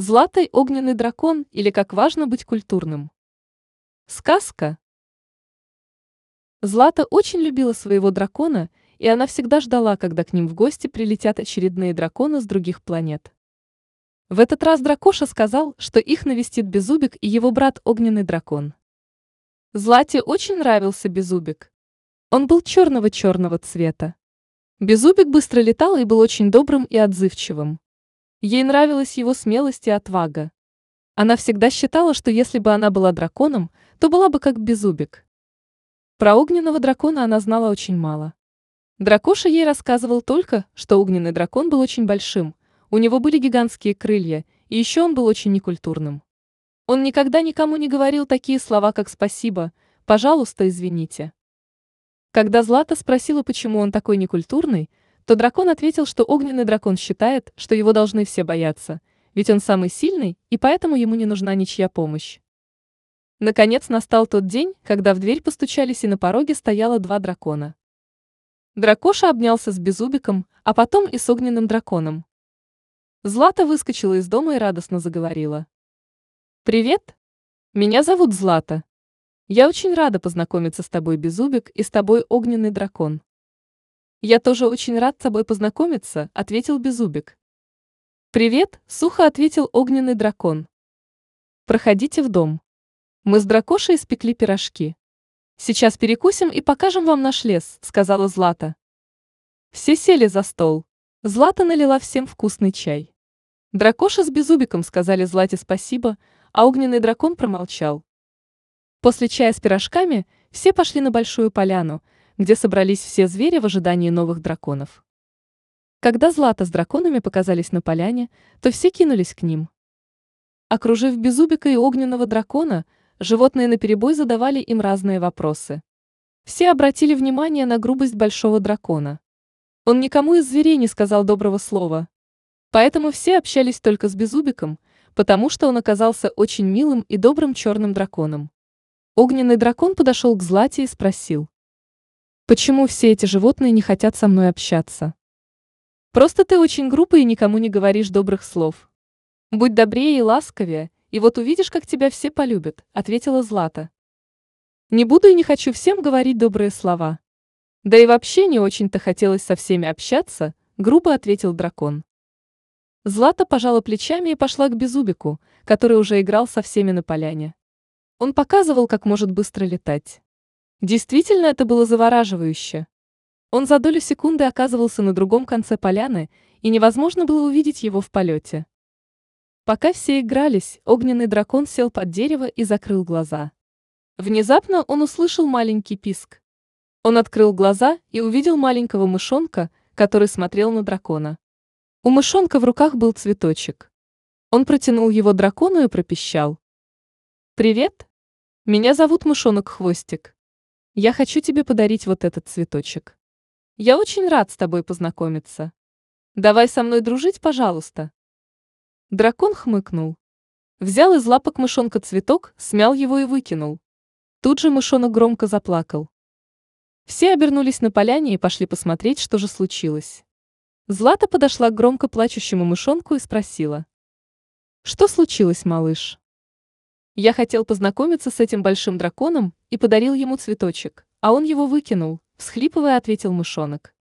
Златой огненный дракон или как важно быть культурным. Сказка. Злата очень любила своего дракона, и она всегда ждала, когда к ним в гости прилетят очередные драконы с других планет. В этот раз дракоша сказал, что их навестит Безубик и его брат Огненный дракон. Злате очень нравился Безубик. Он был черного-черного цвета. Безубик быстро летал и был очень добрым и отзывчивым. Ей нравилась его смелость и отвага. Она всегда считала, что если бы она была драконом, то была бы как Безубик. Про огненного дракона она знала очень мало. Дракоша ей рассказывал только, что огненный дракон был очень большим, у него были гигантские крылья, и еще он был очень некультурным. Он никогда никому не говорил такие слова, как «спасибо», «пожалуйста, извините». Когда Злата спросила, почему он такой некультурный, то дракон ответил, что огненный дракон считает, что его должны все бояться, ведь он самый сильный, и поэтому ему не нужна ничья помощь. Наконец настал тот день, когда в дверь постучались и на пороге стояло два дракона. Дракоша обнялся с Безубиком, а потом и с огненным драконом. Злата выскочила из дома и радостно заговорила. «Привет! Меня зовут Злата. Я очень рада познакомиться с тобой, Безубик, и с тобой, огненный дракон. «Я тоже очень рад с тобой познакомиться», — ответил Безубик. «Привет», — сухо ответил огненный дракон. «Проходите в дом. Мы с дракошей испекли пирожки. Сейчас перекусим и покажем вам наш лес», — сказала Злата. Все сели за стол. Злата налила всем вкусный чай. Дракоша с Безубиком сказали Злате спасибо, а огненный дракон промолчал. После чая с пирожками все пошли на большую поляну — где собрались все звери в ожидании новых драконов. Когда Злата с драконами показались на поляне, то все кинулись к ним. Окружив Безубика и огненного дракона, животные наперебой задавали им разные вопросы. Все обратили внимание на грубость большого дракона. Он никому из зверей не сказал доброго слова. Поэтому все общались только с Безубиком, потому что он оказался очень милым и добрым черным драконом. Огненный дракон подошел к Злате и спросил. Почему все эти животные не хотят со мной общаться? Просто ты очень грубый и никому не говоришь добрых слов. Будь добрее и ласковее, и вот увидишь, как тебя все полюбят, ответила Злата. Не буду и не хочу всем говорить добрые слова. Да и вообще не очень-то хотелось со всеми общаться, грубо ответил дракон. Злата пожала плечами и пошла к Безубику, который уже играл со всеми на поляне. Он показывал, как может быстро летать. Действительно, это было завораживающе. Он за долю секунды оказывался на другом конце поляны, и невозможно было увидеть его в полете. Пока все игрались, огненный дракон сел под дерево и закрыл глаза. Внезапно он услышал маленький писк. Он открыл глаза и увидел маленького мышонка, который смотрел на дракона. У мышонка в руках был цветочек. Он протянул его дракону и пропищал. «Привет! Меня зовут Мышонок Хвостик. Я хочу тебе подарить вот этот цветочек. Я очень рад с тобой познакомиться. Давай со мной дружить, пожалуйста. Дракон хмыкнул. Взял из лапок мышонка цветок, смял его и выкинул. Тут же мышонок громко заплакал. Все обернулись на поляне и пошли посмотреть, что же случилось. Злата подошла к громко плачущему мышонку и спросила. «Что случилось, малыш?» Я хотел познакомиться с этим большим драконом и подарил ему цветочек, а он его выкинул, всхлипывая, ответил мышонок.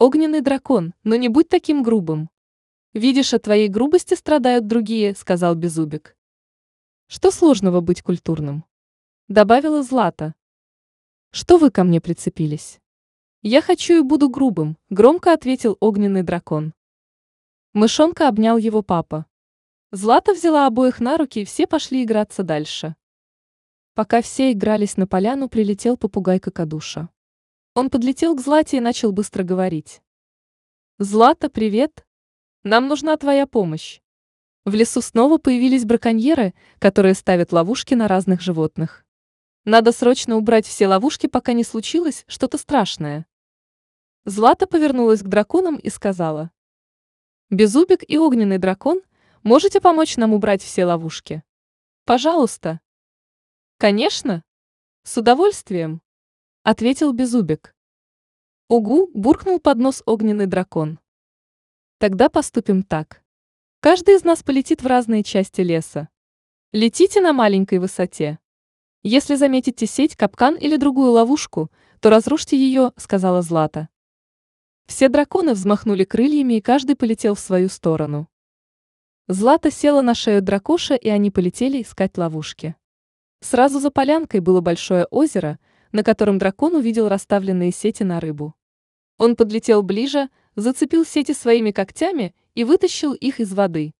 Огненный дракон, но не будь таким грубым. Видишь, от твоей грубости страдают другие, сказал Безубик. Что сложного быть культурным? Добавила Злата. Что вы ко мне прицепились? Я хочу и буду грубым, громко ответил огненный дракон. Мышонка обнял его папа. Злата взяла обоих на руки, и все пошли играться дальше. Пока все игрались на поляну, прилетел попугай Кокодуша. Он подлетел к Злате и начал быстро говорить. «Злата, привет! Нам нужна твоя помощь. В лесу снова появились браконьеры, которые ставят ловушки на разных животных. Надо срочно убрать все ловушки, пока не случилось что-то страшное». Злата повернулась к драконам и сказала. «Безубик и огненный дракон – Можете помочь нам убрать все ловушки? Пожалуйста. Конечно. С удовольствием. Ответил Безубик. Угу, буркнул под нос огненный дракон. Тогда поступим так. Каждый из нас полетит в разные части леса. Летите на маленькой высоте. Если заметите сеть, капкан или другую ловушку, то разрушьте ее, сказала Злата. Все драконы взмахнули крыльями и каждый полетел в свою сторону. Злата села на шею дракоша, и они полетели искать ловушки. Сразу за полянкой было большое озеро, на котором дракон увидел расставленные сети на рыбу. Он подлетел ближе, зацепил сети своими когтями и вытащил их из воды.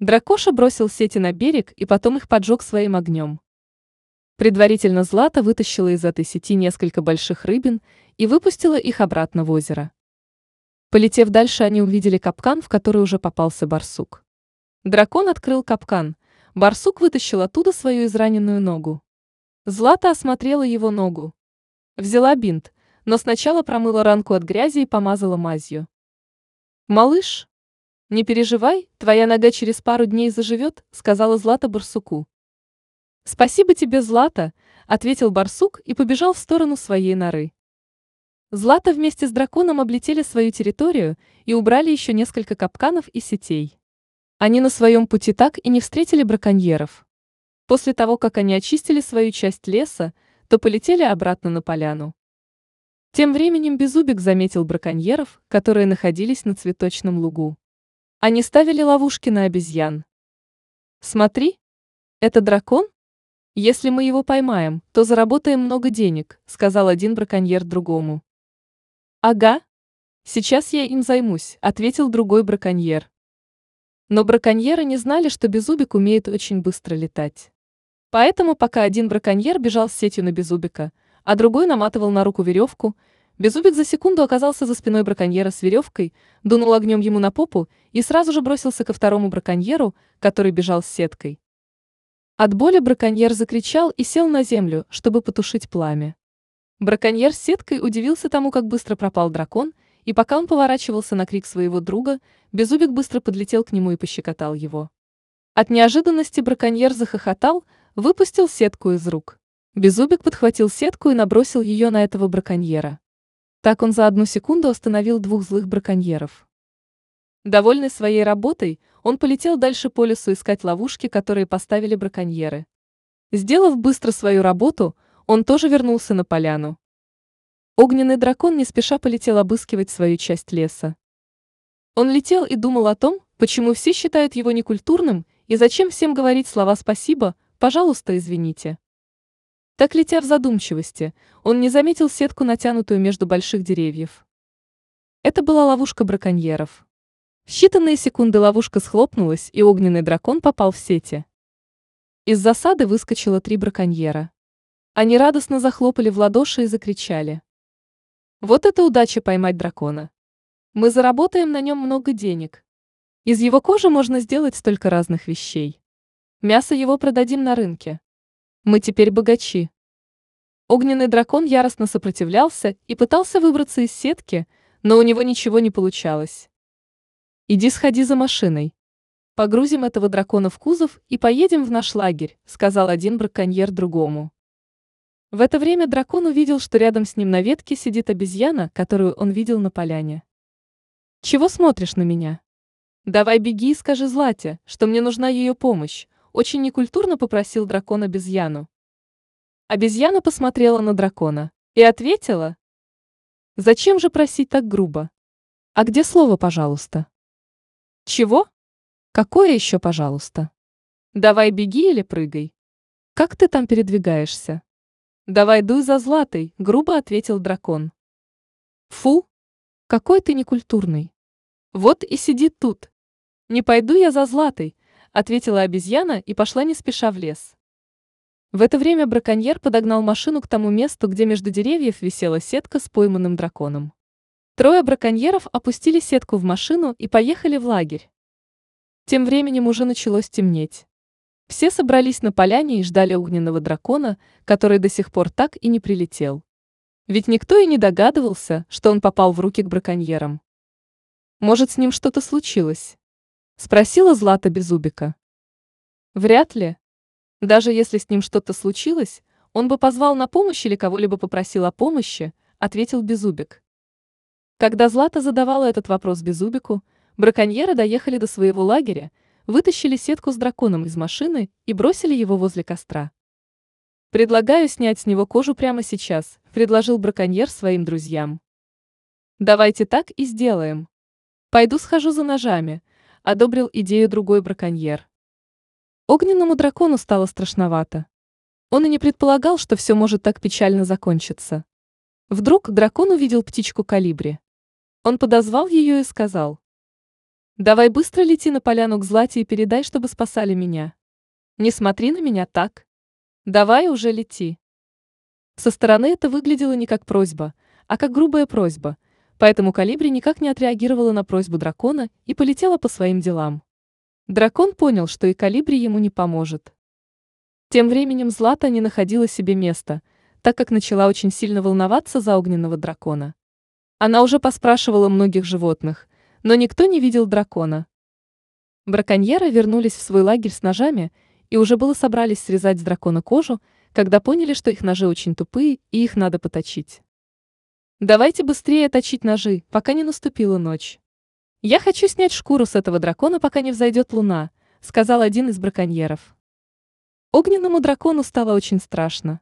Дракоша бросил сети на берег и потом их поджег своим огнем. Предварительно Злата вытащила из этой сети несколько больших рыбин и выпустила их обратно в озеро. Полетев дальше, они увидели капкан, в который уже попался барсук. Дракон открыл капкан. Барсук вытащил оттуда свою израненную ногу. Злата осмотрела его ногу. Взяла бинт, но сначала промыла ранку от грязи и помазала мазью. «Малыш, не переживай, твоя нога через пару дней заживет», — сказала Злата барсуку. «Спасибо тебе, Злата», — ответил барсук и побежал в сторону своей норы. Злата вместе с драконом облетели свою территорию и убрали еще несколько капканов и сетей. Они на своем пути так и не встретили браконьеров. После того, как они очистили свою часть леса, то полетели обратно на поляну. Тем временем Безубик заметил браконьеров, которые находились на цветочном лугу. Они ставили ловушки на обезьян. «Смотри, это дракон? Если мы его поймаем, то заработаем много денег», сказал один браконьер другому. «Ага, сейчас я им займусь», ответил другой браконьер. Но браконьеры не знали, что Безубик умеет очень быстро летать. Поэтому, пока один браконьер бежал с сетью на Безубика, а другой наматывал на руку веревку, Безубик за секунду оказался за спиной браконьера с веревкой, дунул огнем ему на попу и сразу же бросился ко второму браконьеру, который бежал с сеткой. От боли браконьер закричал и сел на землю, чтобы потушить пламя. Браконьер с сеткой удивился тому, как быстро пропал дракон, и пока он поворачивался на крик своего друга, Безубик быстро подлетел к нему и пощекотал его. От неожиданности браконьер захохотал, выпустил сетку из рук. Безубик подхватил сетку и набросил ее на этого браконьера. Так он за одну секунду остановил двух злых браконьеров. Довольный своей работой, он полетел дальше по лесу искать ловушки, которые поставили браконьеры. Сделав быстро свою работу, он тоже вернулся на поляну. Огненный дракон не спеша полетел обыскивать свою часть леса. Он летел и думал о том, почему все считают его некультурным и зачем всем говорить слова «спасибо», «пожалуйста, извините». Так летя в задумчивости, он не заметил сетку, натянутую между больших деревьев. Это была ловушка браконьеров. В считанные секунды ловушка схлопнулась, и огненный дракон попал в сети. Из засады выскочило три браконьера. Они радостно захлопали в ладоши и закричали. Вот это удача поймать дракона. Мы заработаем на нем много денег. Из его кожи можно сделать столько разных вещей. Мясо его продадим на рынке. Мы теперь богачи. Огненный дракон яростно сопротивлялся и пытался выбраться из сетки, но у него ничего не получалось. «Иди сходи за машиной. Погрузим этого дракона в кузов и поедем в наш лагерь», сказал один браконьер другому. В это время дракон увидел, что рядом с ним на ветке сидит обезьяна, которую он видел на поляне. «Чего смотришь на меня?» «Давай беги и скажи Злате, что мне нужна ее помощь», очень некультурно попросил дракон обезьяну. Обезьяна посмотрела на дракона и ответила. «Зачем же просить так грубо? А где слово «пожалуйста»?» «Чего? Какое еще «пожалуйста»?» «Давай беги или прыгай. Как ты там передвигаешься?» «Давай дуй за златой», — грубо ответил дракон. «Фу! Какой ты некультурный! Вот и сидит тут. Не пойду я за златой», — ответила обезьяна и пошла не спеша в лес. В это время браконьер подогнал машину к тому месту, где между деревьев висела сетка с пойманным драконом. Трое браконьеров опустили сетку в машину и поехали в лагерь. Тем временем уже началось темнеть. Все собрались на поляне и ждали огненного дракона, который до сих пор так и не прилетел. Ведь никто и не догадывался, что он попал в руки к браконьерам. Может, с ним что-то случилось? Спросила Злата Безубика. Вряд ли. Даже если с ним что-то случилось, он бы позвал на помощь или кого-либо попросил о помощи, ответил Безубик. Когда Злата задавала этот вопрос Безубику, Браконьеры доехали до своего лагеря, вытащили сетку с драконом из машины и бросили его возле костра. «Предлагаю снять с него кожу прямо сейчас», – предложил браконьер своим друзьям. «Давайте так и сделаем. Пойду схожу за ножами», – одобрил идею другой браконьер. Огненному дракону стало страшновато. Он и не предполагал, что все может так печально закончиться. Вдруг дракон увидел птичку калибри. Он подозвал ее и сказал. Давай быстро лети на поляну к Злате и передай, чтобы спасали меня. Не смотри на меня так. Давай уже лети. Со стороны это выглядело не как просьба, а как грубая просьба, поэтому Калибри никак не отреагировала на просьбу дракона и полетела по своим делам. Дракон понял, что и Калибри ему не поможет. Тем временем Злата не находила себе места, так как начала очень сильно волноваться за огненного дракона. Она уже поспрашивала многих животных, но никто не видел дракона. Браконьеры вернулись в свой лагерь с ножами и уже было собрались срезать с дракона кожу, когда поняли, что их ножи очень тупые и их надо поточить. Давайте быстрее точить ножи, пока не наступила ночь. Я хочу снять шкуру с этого дракона, пока не взойдет луна, сказал один из браконьеров. Огненному дракону стало очень страшно.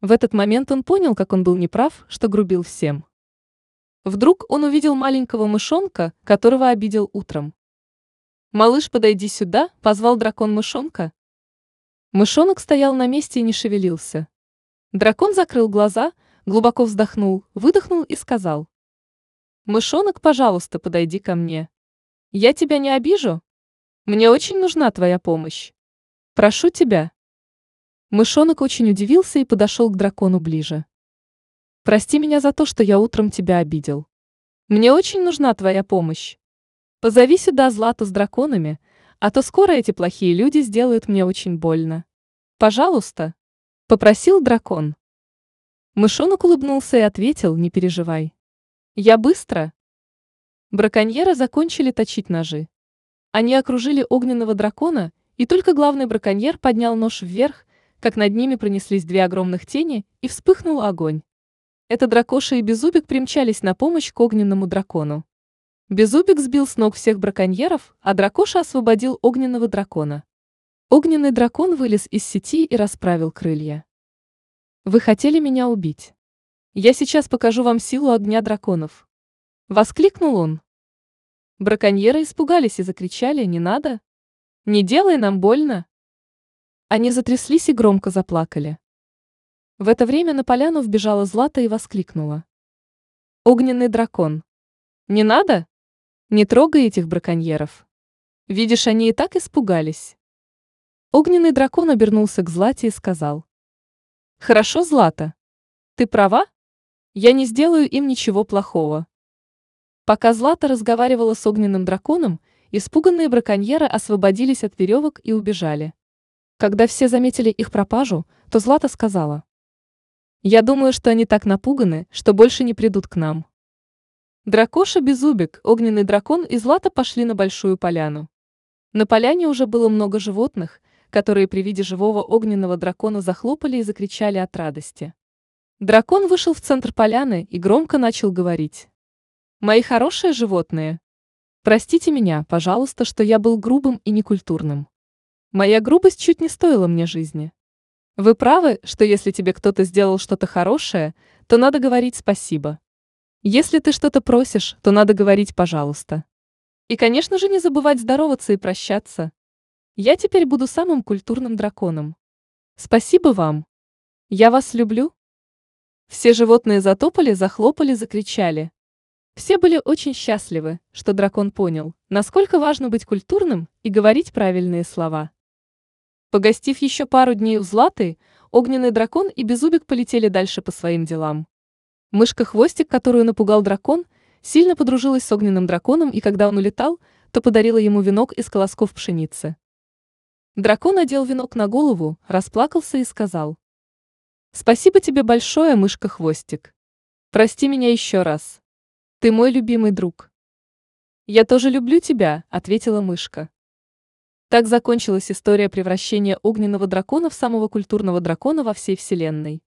В этот момент он понял, как он был неправ, что грубил всем. Вдруг он увидел маленького мышонка, которого обидел утром. «Малыш, подойди сюда», — позвал дракон мышонка. Мышонок стоял на месте и не шевелился. Дракон закрыл глаза, глубоко вздохнул, выдохнул и сказал. «Мышонок, пожалуйста, подойди ко мне. Я тебя не обижу? Мне очень нужна твоя помощь. Прошу тебя». Мышонок очень удивился и подошел к дракону ближе. Прости меня за то, что я утром тебя обидел. Мне очень нужна твоя помощь. Позови сюда Злату с драконами, а то скоро эти плохие люди сделают мне очень больно. Пожалуйста, попросил дракон. Мышонок улыбнулся и ответил, не переживай. Я быстро. Браконьеры закончили точить ножи. Они окружили огненного дракона, и только главный браконьер поднял нож вверх, как над ними пронеслись две огромных тени, и вспыхнул огонь. Это дракоша и Безубик примчались на помощь к огненному дракону. Безубик сбил с ног всех браконьеров, а дракоша освободил огненного дракона. Огненный дракон вылез из сети и расправил крылья. «Вы хотели меня убить? Я сейчас покажу вам силу огня драконов!» Воскликнул он. Браконьеры испугались и закричали «Не надо! Не делай нам больно!» Они затряслись и громко заплакали. В это время на поляну вбежала Злата и воскликнула. «Огненный дракон! Не надо? Не трогай этих браконьеров! Видишь, они и так испугались!» Огненный дракон обернулся к Злате и сказал. «Хорошо, Злата. Ты права? Я не сделаю им ничего плохого». Пока Злата разговаривала с огненным драконом, испуганные браконьеры освободились от веревок и убежали. Когда все заметили их пропажу, то Злата сказала. Я думаю, что они так напуганы, что больше не придут к нам. Дракоша Безубик, огненный дракон и Злата пошли на большую поляну. На поляне уже было много животных, которые при виде живого огненного дракона захлопали и закричали от радости. Дракон вышел в центр поляны и громко начал говорить. «Мои хорошие животные! Простите меня, пожалуйста, что я был грубым и некультурным. Моя грубость чуть не стоила мне жизни. Вы правы, что если тебе кто-то сделал что-то хорошее, то надо говорить спасибо. Если ты что-то просишь, то надо говорить пожалуйста. И, конечно же, не забывать здороваться и прощаться. Я теперь буду самым культурным драконом. Спасибо вам. Я вас люблю. Все животные затопали, захлопали, закричали. Все были очень счастливы, что дракон понял, насколько важно быть культурным и говорить правильные слова. Погостив еще пару дней у Златы, огненный дракон и Безубик полетели дальше по своим делам. Мышка-хвостик, которую напугал дракон, сильно подружилась с огненным драконом, и когда он улетал, то подарила ему венок из колосков пшеницы. Дракон одел венок на голову, расплакался и сказал. «Спасибо тебе большое, мышка-хвостик. Прости меня еще раз. Ты мой любимый друг». «Я тоже люблю тебя», — ответила мышка. Так закончилась история превращения огненного дракона в самого культурного дракона во всей вселенной.